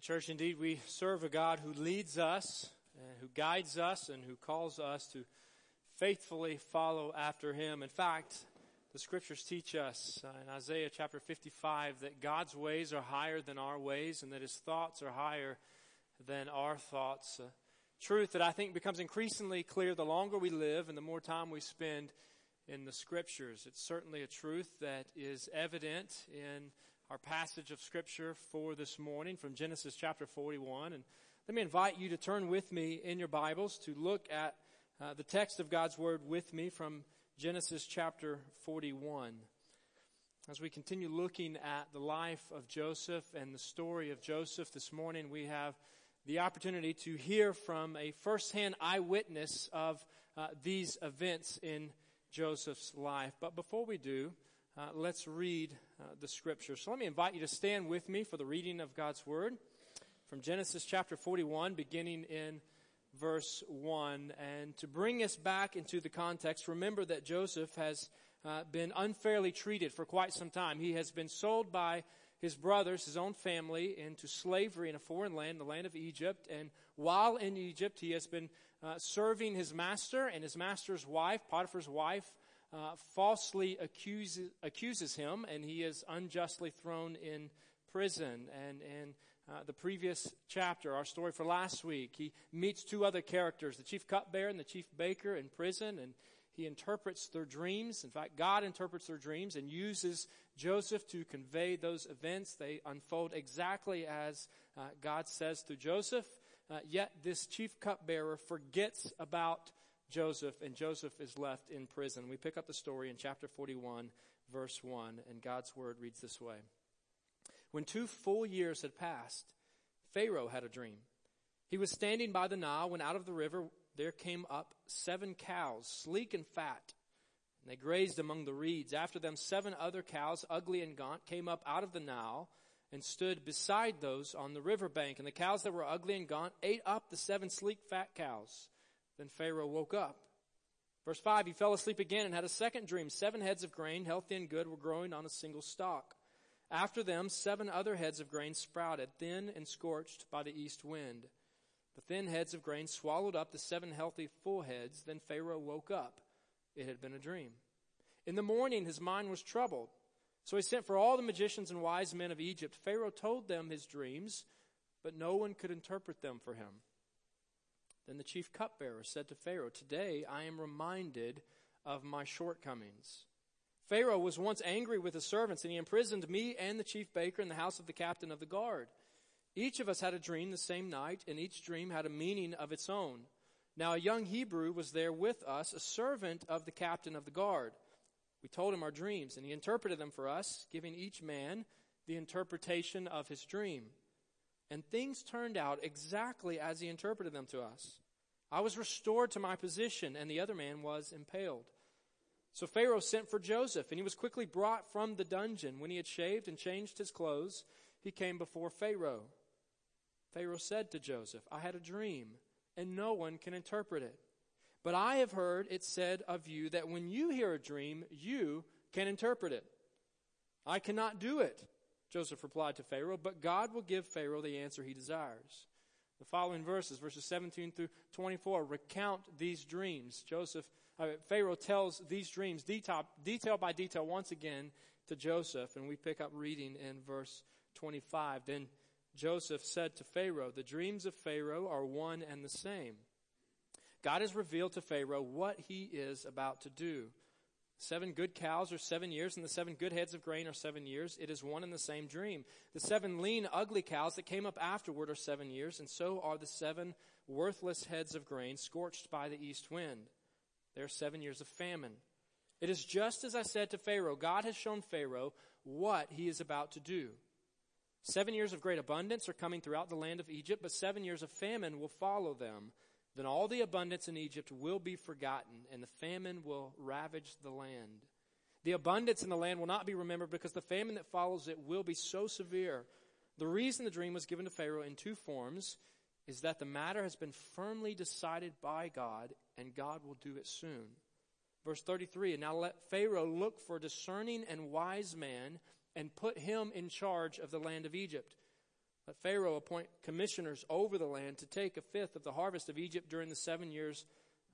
Church, indeed, we serve a God who leads us, uh, who guides us, and who calls us to faithfully follow after Him. In fact, the scriptures teach us uh, in Isaiah chapter 55 that God's ways are higher than our ways and that His thoughts are higher than our thoughts. Uh, truth that I think becomes increasingly clear the longer we live and the more time we spend in the scriptures. It's certainly a truth that is evident in our passage of scripture for this morning from Genesis chapter 41. And let me invite you to turn with me in your Bibles to look at uh, the text of God's Word with me from Genesis chapter 41. As we continue looking at the life of Joseph and the story of Joseph this morning, we have the opportunity to hear from a firsthand eyewitness of uh, these events in Joseph's life. But before we do, uh, let's read uh, the scripture. So let me invite you to stand with me for the reading of God's word from Genesis chapter 41, beginning in verse 1. And to bring us back into the context, remember that Joseph has uh, been unfairly treated for quite some time. He has been sold by his brothers, his own family, into slavery in a foreign land, the land of Egypt. And while in Egypt, he has been uh, serving his master and his master's wife, Potiphar's wife, uh, falsely accuses, accuses him, and he is unjustly thrown in prison. And in uh, the previous chapter, our story for last week, he meets two other characters, the chief cupbearer and the chief baker in prison, and he interprets their dreams. In fact, God interprets their dreams and uses Joseph to convey those events. They unfold exactly as uh, God says through Joseph. Uh, yet this chief cupbearer forgets about Joseph, and Joseph is left in prison. We pick up the story in chapter 41, verse 1, and God's word reads this way. When two full years had passed, Pharaoh had a dream. He was standing by the Nile when out of the river there came up seven cows, sleek and fat. And they grazed among the reeds. After them, seven other cows, ugly and gaunt, came up out of the Nile and stood beside those on the river bank. And the cows that were ugly and gaunt ate up the seven sleek, fat cows. Then Pharaoh woke up. Verse 5, he fell asleep again and had a second dream. Seven heads of grain, healthy and good, were growing on a single stalk. After them, seven other heads of grain sprouted, thin and scorched by the east wind. The thin heads of grain swallowed up the seven healthy full heads. Then Pharaoh woke up. It had been a dream. In the morning, his mind was troubled. So he sent for all the magicians and wise men of Egypt. Pharaoh told them his dreams, but no one could interpret them for him. Then the chief cupbearer said to Pharaoh, Today I am reminded of my shortcomings. Pharaoh was once angry with his servants, and he imprisoned me and the chief baker in the house of the captain of the guard. Each of us had a dream the same night, and each dream had a meaning of its own. Now a young Hebrew was there with us, a servant of the captain of the guard. We told him our dreams, and he interpreted them for us, giving each man the interpretation of his dream. And things turned out exactly as he interpreted them to us. I was restored to my position, and the other man was impaled. So Pharaoh sent for Joseph, and he was quickly brought from the dungeon. When he had shaved and changed his clothes, he came before Pharaoh. Pharaoh said to Joseph, I had a dream, and no one can interpret it. But I have heard it said of you that when you hear a dream, you can interpret it. I cannot do it. Joseph replied to Pharaoh, but God will give Pharaoh the answer he desires. The following verses, verses 17 through 24, recount these dreams. Joseph, uh, Pharaoh tells these dreams detail, detail by detail once again to Joseph, and we pick up reading in verse 25. Then Joseph said to Pharaoh, The dreams of Pharaoh are one and the same. God has revealed to Pharaoh what he is about to do. Seven good cows are seven years, and the seven good heads of grain are seven years. It is one and the same dream. The seven lean, ugly cows that came up afterward are seven years, and so are the seven worthless heads of grain scorched by the east wind. There are seven years of famine. It is just as I said to Pharaoh. God has shown Pharaoh what he is about to do. Seven years of great abundance are coming throughout the land of Egypt, but seven years of famine will follow them. Then all the abundance in Egypt will be forgotten, and the famine will ravage the land. The abundance in the land will not be remembered because the famine that follows it will be so severe. The reason the dream was given to Pharaoh in two forms is that the matter has been firmly decided by God, and God will do it soon. Verse 33, and now let Pharaoh look for a discerning and wise man and put him in charge of the land of Egypt. Let Pharaoh appoint commissioners over the land to take a fifth of the harvest of Egypt during the seven years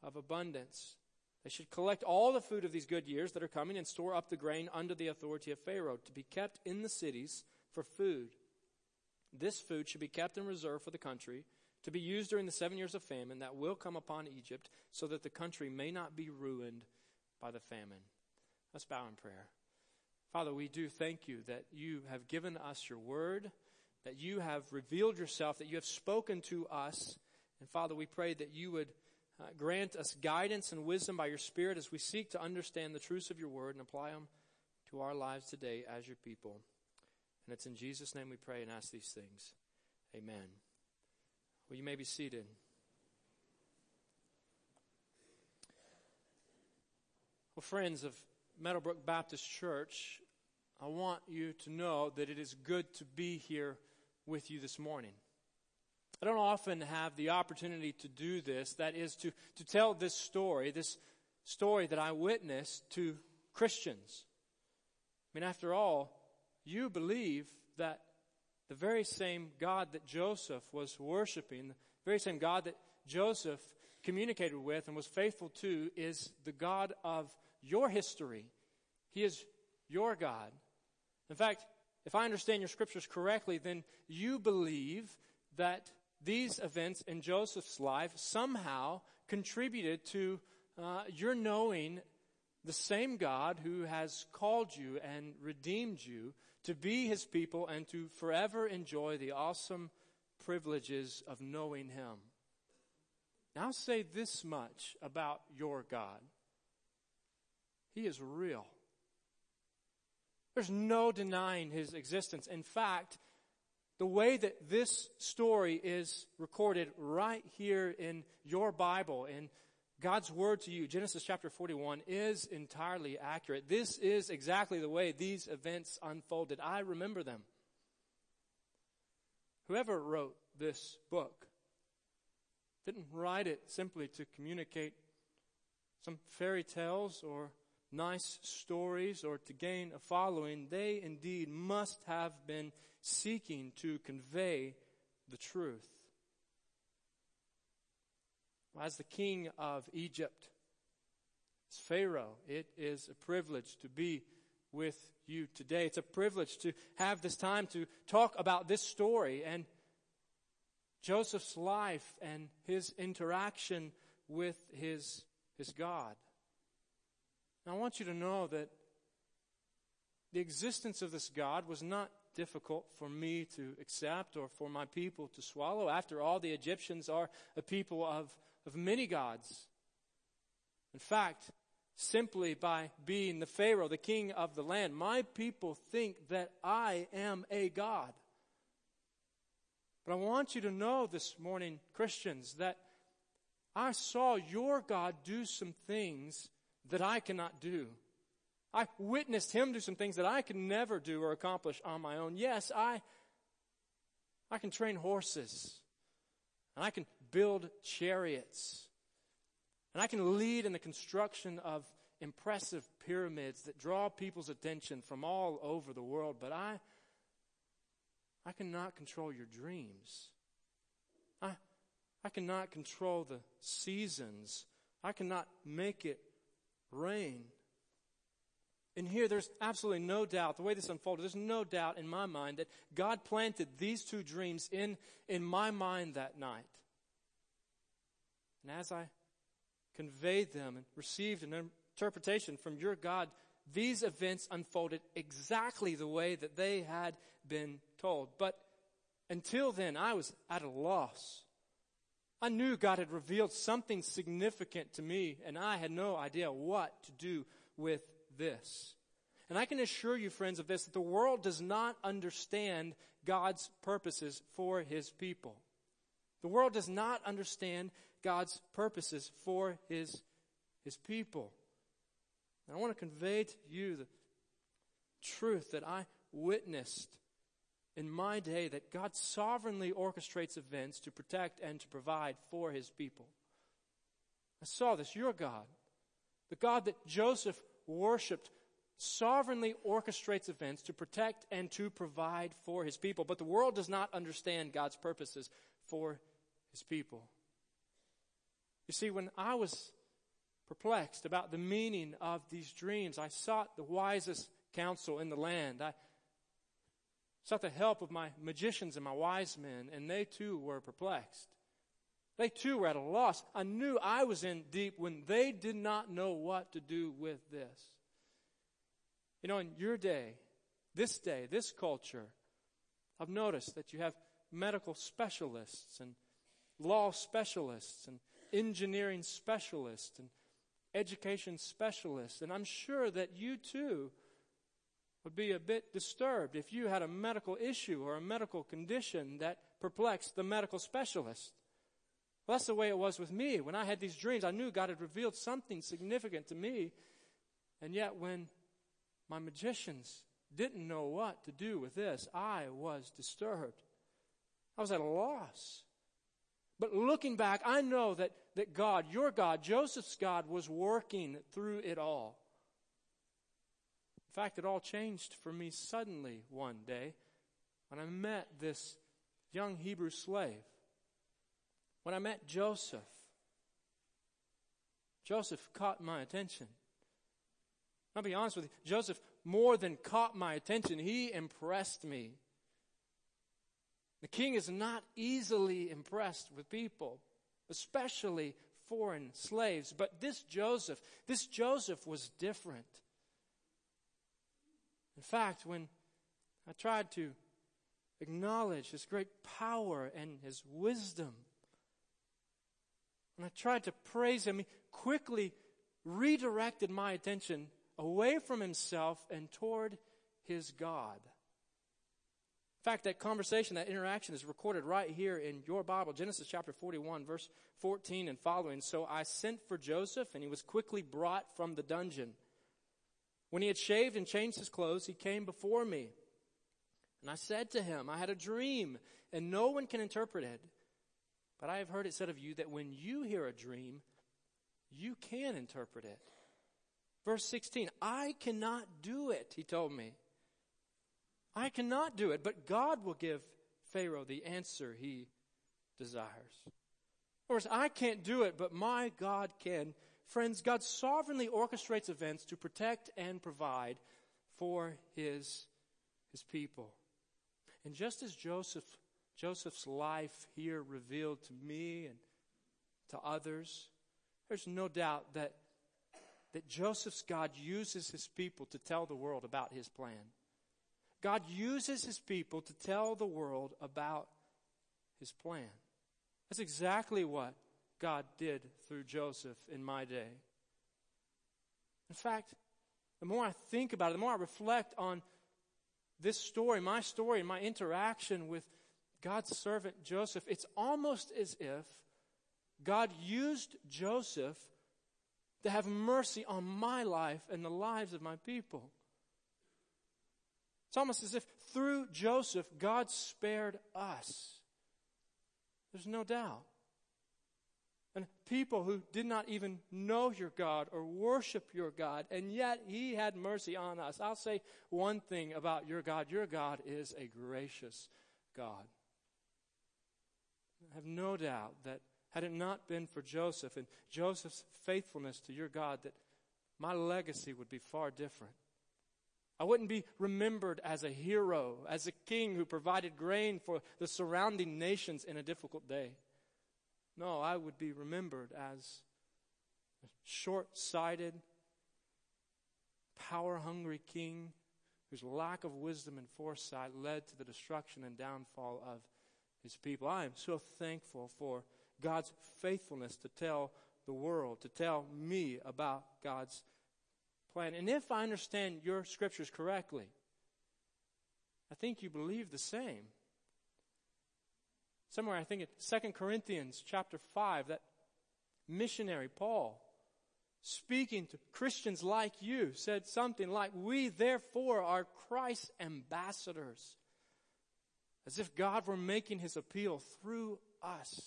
of abundance. They should collect all the food of these good years that are coming and store up the grain under the authority of Pharaoh to be kept in the cities for food. This food should be kept in reserve for the country to be used during the seven years of famine that will come upon Egypt so that the country may not be ruined by the famine. Let's bow in prayer. Father, we do thank you that you have given us your word that you have revealed yourself, that you have spoken to us. And Father, we pray that you would uh, grant us guidance and wisdom by your Spirit as we seek to understand the truths of your word and apply them to our lives today as your people. And it's in Jesus' name we pray and ask these things. Amen. Well, you may be seated. Well, friends of Meadowbrook Baptist Church, I want you to know that it is good to be here with you this morning. I don't often have the opportunity to do this, that is, to, to tell this story, this story that I witnessed to Christians. I mean, after all, you believe that the very same God that Joseph was worshiping, the very same God that Joseph communicated with and was faithful to, is the God of your history. He is your God. In fact, if I understand your scriptures correctly, then you believe that these events in Joseph's life somehow contributed to uh, your knowing the same God who has called you and redeemed you to be his people and to forever enjoy the awesome privileges of knowing him. Now, say this much about your God He is real. There's no denying his existence. In fact, the way that this story is recorded right here in your Bible, in God's word to you, Genesis chapter 41, is entirely accurate. This is exactly the way these events unfolded. I remember them. Whoever wrote this book didn't write it simply to communicate some fairy tales or nice stories or to gain a following, they indeed must have been seeking to convey the truth. As the king of Egypt, as Pharaoh, it is a privilege to be with you today. It's a privilege to have this time to talk about this story and Joseph's life and his interaction with his, his God. Now, I want you to know that the existence of this God was not difficult for me to accept or for my people to swallow. After all, the Egyptians are a people of, of many gods. In fact, simply by being the Pharaoh, the king of the land, my people think that I am a God. But I want you to know this morning, Christians, that I saw your God do some things that I cannot do. I witnessed him do some things that I could never do or accomplish on my own. Yes, I, I can train horses. And I can build chariots. And I can lead in the construction of impressive pyramids that draw people's attention from all over the world. But I, I cannot control your dreams. I, I cannot control the seasons. I cannot make it rain. And here, there's absolutely no doubt, the way this unfolded, there's no doubt in my mind that God planted these two dreams in, in my mind that night. And as I conveyed them and received an interpretation from your God, these events unfolded exactly the way that they had been told. But until then, I was at a loss. I knew God had revealed something significant to me, and I had no idea what to do with this. And I can assure you, friends, of this that the world does not understand God's purposes for his people. The world does not understand God's purposes for his, his people. And I want to convey to you the truth that I witnessed in my day that God sovereignly orchestrates events to protect and to provide for his people. I saw this. Your God, the God that Joseph worshiped, sovereignly orchestrates events to protect and to provide for his people. But the world does not understand God's purposes for his people. You see, when I was perplexed about the meaning of these dreams, I sought the wisest counsel in the land. I sought the help of my magicians and my wise men, and they too were perplexed. They too were at a loss. I knew I was in deep when they did not know what to do with this. You know, in your day, this day, this culture, I've noticed that you have medical specialists and law specialists and engineering specialists and education specialists. And I'm sure that you too would be a bit disturbed if you had a medical issue or a medical condition that perplexed the medical specialist. Well, that's the way it was with me. When I had these dreams, I knew God had revealed something significant to me. And yet, when my magicians didn't know what to do with this, I was disturbed. I was at a loss. But looking back, I know that, that God, your God, Joseph's God, was working through it all. In fact, it all changed for me suddenly one day when I met this young Hebrew slave. When I met Joseph, Joseph caught my attention. I'll be honest with you, Joseph more than caught my attention, he impressed me. The king is not easily impressed with people, especially foreign slaves. But this Joseph, this Joseph was different. In fact, when I tried to acknowledge his great power and his wisdom, when I tried to praise him, he quickly redirected my attention away from himself and toward his God. In fact, that conversation, that interaction is recorded right here in your Bible, Genesis chapter 41, verse 14 and following. So I sent for Joseph, and he was quickly brought from the dungeon. When he had shaved and changed his clothes, he came before me. And I said to him, I had a dream, and no one can interpret it. But I have heard it said of you that when you hear a dream, you can interpret it. Verse 16, I cannot do it, he told me. I cannot do it, but God will give Pharaoh the answer he desires. Of course, I can't do it, but my God can. Friends, God sovereignly orchestrates events to protect and provide for his, his people. And just as Joseph, Joseph's life here revealed to me and to others, there's no doubt that, that Joseph's God uses his people to tell the world about his plan. God uses his people to tell the world about his plan. That's exactly what God did through Joseph in my day. In fact, the more I think about it, the more I reflect on this story, my story, and my interaction with God's servant Joseph, it's almost as if God used Joseph to have mercy on my life and the lives of my people. It's almost as if through Joseph, God spared us. There's no doubt. And people who did not even know your God or worship your God, and yet He had mercy on us. I'll say one thing about your God your God is a gracious God. I have no doubt that had it not been for Joseph and Joseph's faithfulness to your God, that my legacy would be far different. I wouldn't be remembered as a hero, as a king who provided grain for the surrounding nations in a difficult day. No, I would be remembered as a short sighted, power hungry king whose lack of wisdom and foresight led to the destruction and downfall of his people. I am so thankful for God's faithfulness to tell the world, to tell me about God's plan. And if I understand your scriptures correctly, I think you believe the same. Somewhere, I think in 2 Corinthians chapter 5, that missionary Paul, speaking to Christians like you, said something like, We therefore are Christ's ambassadors. As if God were making his appeal through us.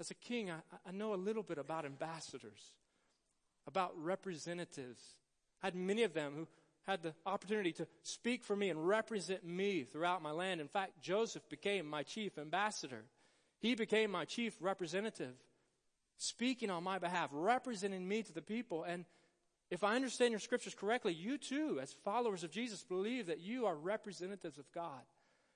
As a king, I, I know a little bit about ambassadors about representatives I had many of them who had the opportunity to speak for me and represent me throughout my land. In fact, Joseph became my chief ambassador. He became my chief representative, speaking on my behalf, representing me to the people. And if I understand your scriptures correctly, you too, as followers of Jesus, believe that you are representatives of God,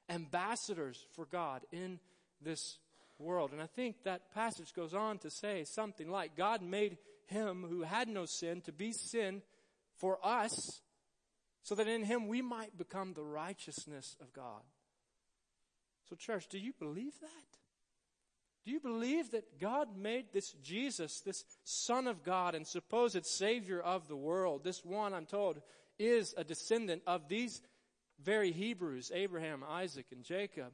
ambassadors for God in this world. And I think that passage goes on to say something like God made him who had no sin to be sin for us so that in him we might become the righteousness of God. So, church, do you believe that? Do you believe that God made this Jesus, this Son of God and supposed Savior of the world, this one, I'm told, is a descendant of these very Hebrews, Abraham, Isaac, and Jacob?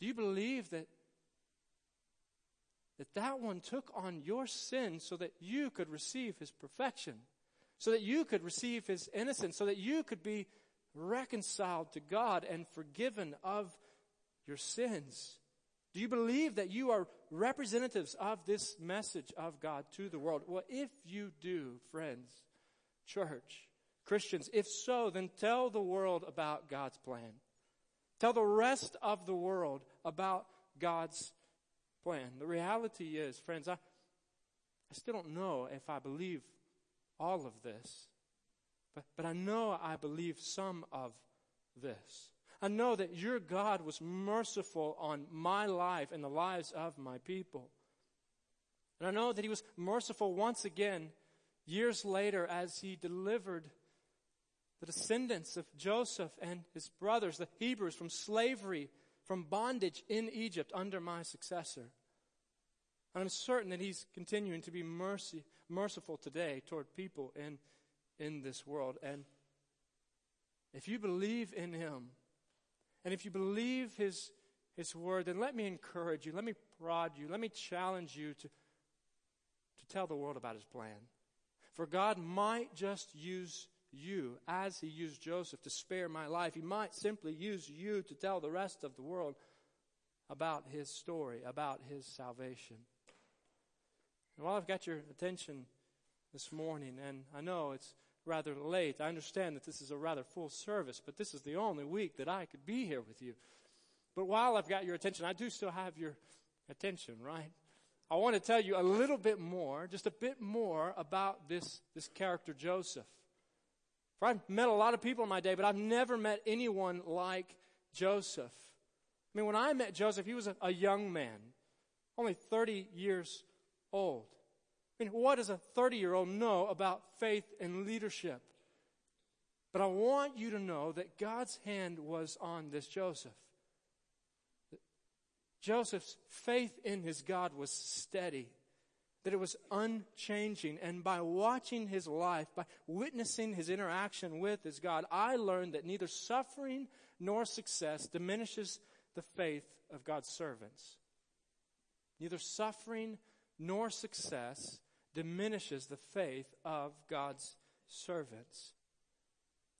Do you believe that that that one took on your sin so that you could receive his perfection, so that you could receive his innocence, so that you could be reconciled to God and forgiven of your sins. Do you believe that you are representatives of this message of God to the world? Well, if you do, friends, church, Christians, if so, then tell the world about God's plan. Tell the rest of the world about God's plan. The reality is, friends, I, I still don't know if I believe all of this, but, but I know I believe some of this. I know that your God was merciful on my life and the lives of my people. And I know that He was merciful once again years later as He delivered the descendants of Joseph and his brothers, the Hebrews, from slavery from bondage in Egypt under my successor. And I'm certain that he's continuing to be mercy, merciful today toward people in, in this world. And if you believe in him, and if you believe his, his word, then let me encourage you, let me prod you, let me challenge you to, to tell the world about his plan. For God might just use you as he used Joseph to spare my life. He might simply use you to tell the rest of the world about his story, about his salvation. And while I've got your attention this morning, and I know it's rather late, I understand that this is a rather full service, but this is the only week that I could be here with you. But while I've got your attention, I do still have your attention, right? I want to tell you a little bit more, just a bit more about this, this character Joseph. For I've met a lot of people in my day, but I've never met anyone like Joseph. I mean, when I met Joseph, he was a, a young man, only 30 years old. I mean, what does a 30 year old know about faith and leadership? But I want you to know that God's hand was on this Joseph. Joseph's faith in his God was steady that it was unchanging. And by watching his life, by witnessing his interaction with his God, I learned that neither suffering nor success diminishes the faith of God's servants. Neither suffering nor success diminishes the faith of God's servants.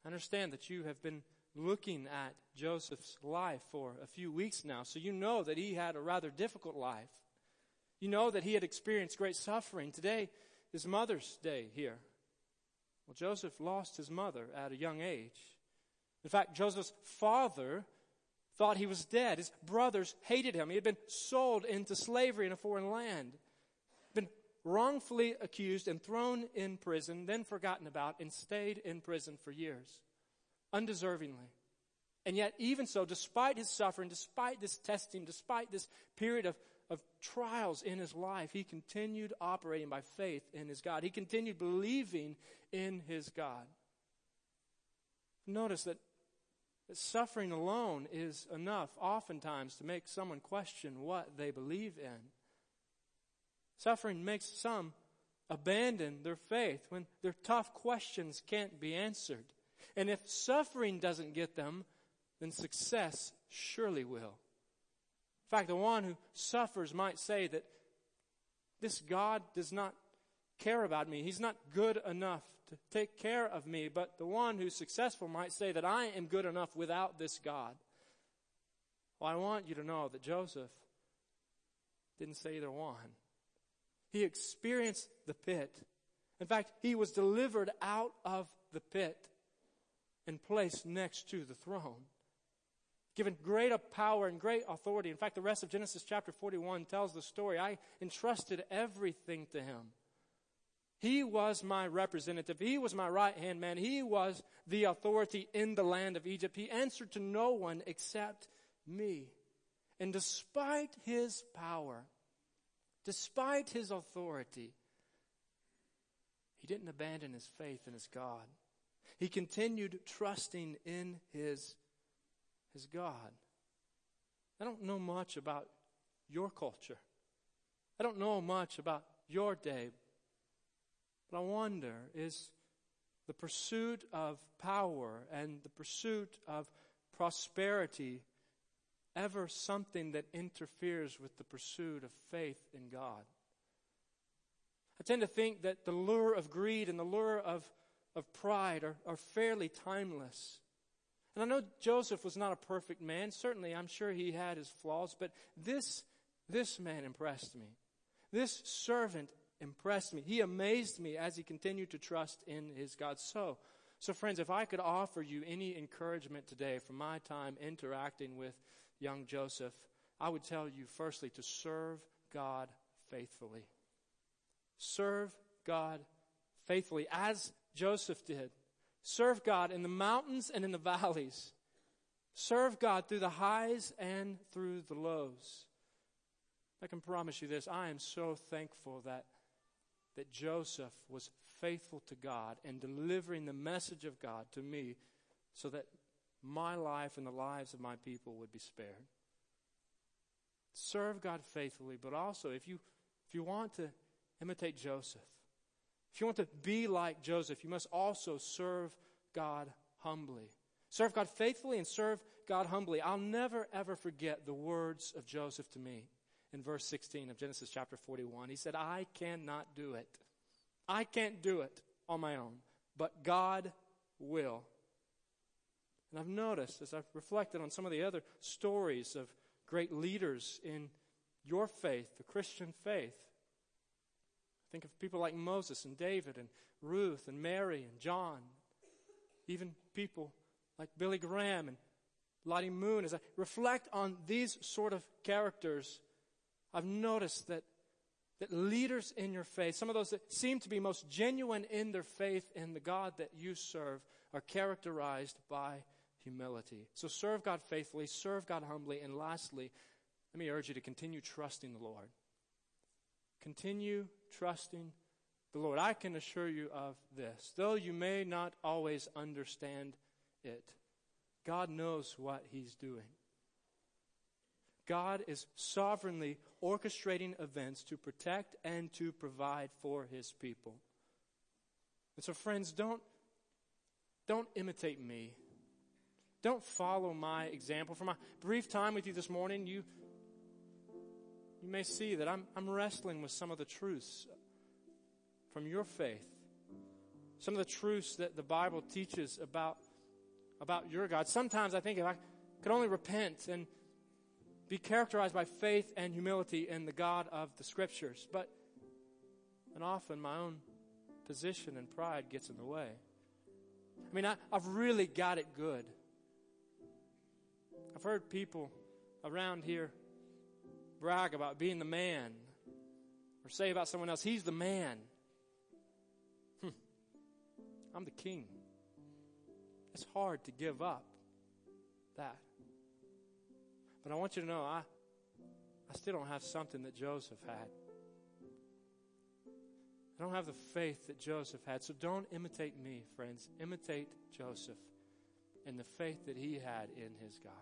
Understand that you have been looking at Joseph's life for a few weeks now, so you know that he had a rather difficult life. You know that he had experienced great suffering. Today is Mother's Day here. Well, Joseph lost his mother at a young age. In fact, Joseph's father thought he was dead. His brothers hated him. He had been sold into slavery in a foreign land, wrongfully accused and thrown in prison, then forgotten about, and stayed in prison for years, undeservingly. And yet, even so, despite his suffering, despite this testing, despite this period of of trials in his life, he continued operating by faith in his God. He continued believing in his God. Notice that, that suffering alone is enough, oftentimes, to make someone question what they believe in. Suffering makes some abandon their faith when their tough questions can't be answered. And if suffering doesn't get them, then success surely will. In fact, the one who suffers might say that this God does not care about me. He's not good enough to take care of me. But the one who's successful might say that I am good enough without this God. Well, I want you to know that Joseph didn't say either one. He experienced the pit. In fact, he was delivered out of the pit and placed next to the throne. Given great power and great authority. In fact, the rest of Genesis chapter 41 tells the story. I entrusted everything to him. He was my representative. He was my right hand man. He was the authority in the land of Egypt. He answered to no one except me. And despite his power, despite his authority, he didn't abandon his faith in his God. He continued trusting in his, his God. I don't know much about your culture. I don't know much about your day. But I wonder is the pursuit of power and the pursuit of prosperity ever something that interferes with the pursuit of faith in God? I tend to think that the lure of greed and the lure of, of pride are, are fairly timeless. And I know Joseph was not a perfect man. Certainly, I'm sure he had his flaws, but this, this man impressed me. This servant impressed me. He amazed me as he continued to trust in his God. So, so friends, if I could offer you any encouragement today from my time interacting with young Joseph, I would tell you firstly to serve God faithfully. Serve God faithfully as Joseph did. Serve God in the mountains and in the valleys. Serve God through the highs and through the lows. I can promise you this I am so thankful that, that Joseph was faithful to God and delivering the message of God to me so that my life and the lives of my people would be spared. Serve God faithfully, but also if you if you want to imitate Joseph. If you want to be like Joseph, you must also serve God humbly. Serve God faithfully and serve God humbly. I'll never, ever forget the words of Joseph to me in verse 16 of Genesis chapter 41. He said, I cannot do it. I can't do it on my own, but God will. And I've noticed as I've reflected on some of the other stories of great leaders in your faith, the Christian faith, I Think of people like Moses and David and Ruth and Mary and John. Even people like Billy Graham and Lottie Moon. As I reflect on these sort of characters, I've noticed that, that leaders in your faith, some of those that seem to be most genuine in their faith in the God that you serve, are characterized by humility. So serve God faithfully, serve God humbly, and lastly, let me urge you to continue trusting the Lord. Continue trusting the Lord. I can assure you of this. Though you may not always understand it, God knows what He's doing. God is sovereignly orchestrating events to protect and to provide for His people. And so, friends, don't, don't imitate me. Don't follow my example. For my brief time with you this morning, you you may see that I'm, I'm wrestling with some of the truths from your faith, some of the truths that the Bible teaches about, about your God. Sometimes I think if I could only repent and be characterized by faith and humility in the God of the Scriptures, but and often my own position and pride gets in the way. I mean, I, I've really got it good. I've heard people around here brag about being the man or say about someone else, he's the man. Hmm. I'm the king. It's hard to give up that. But I want you to know I, I still don't have something that Joseph had. I don't have the faith that Joseph had. So don't imitate me, friends. Imitate Joseph and the faith that he had in his God.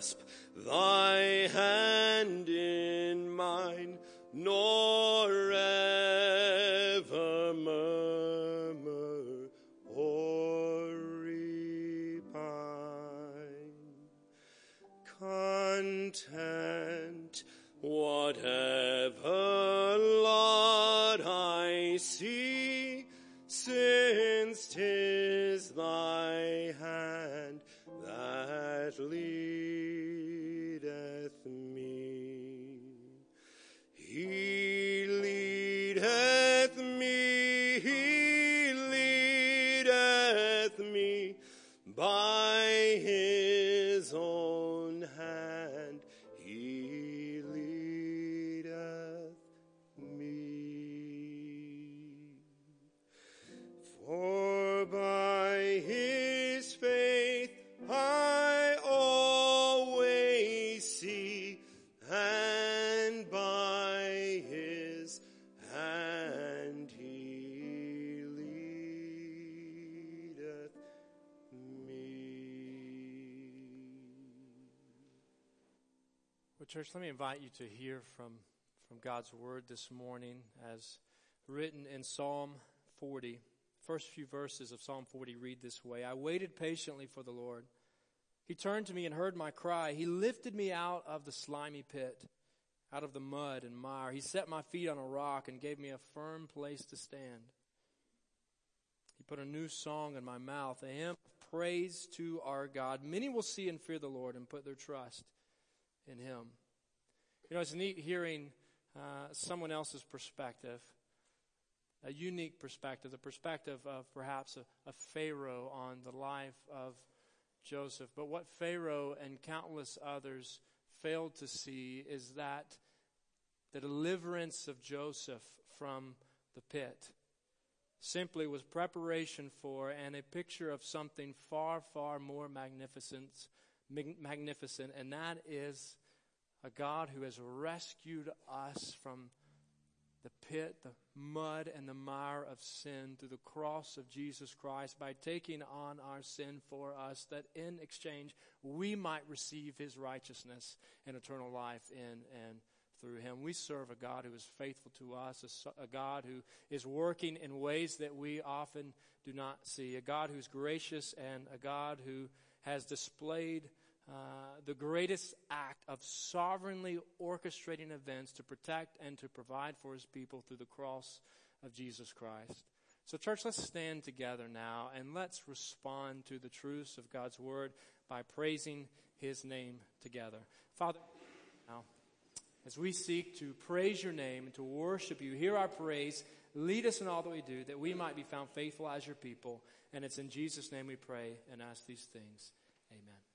Clasp thy hand leadeth church, let me invite you to hear from, from God's word this morning as written in Psalm 40. First few verses of Psalm 40 read this way I waited patiently for the Lord. He turned to me and heard my cry. He lifted me out of the slimy pit, out of the mud and mire. He set my feet on a rock and gave me a firm place to stand. He put a new song in my mouth, a hymn of praise to our God. Many will see and fear the Lord and put their trust in Him. You know, it's neat hearing uh, someone else's perspective, a unique perspective, the perspective of perhaps a, a Pharaoh on the life of Joseph. But what Pharaoh and countless others failed to see is that the deliverance of Joseph from the pit simply was preparation for and a picture of something far, far more magnificent, magnificent, and that is a God who has rescued us from the pit, the mud, and the mire of sin through the cross of Jesus Christ by taking on our sin for us, that in exchange we might receive his righteousness and eternal life in and through him. We serve a God who is faithful to us, a, God who is working in ways that we often do not see, a God who's gracious, and a God who has displayed uh, the greatest act of sovereignly orchestrating events to protect and to provide for his people through the cross of Jesus Christ. So, church, let's stand together now and let's respond to the truths of God's word by praising his name together. Father, now, as we seek to praise your name and to worship you, hear our praise, lead us in all that we do, that we might be found faithful as your people. And it's in Jesus' name we pray and ask these things. Amen.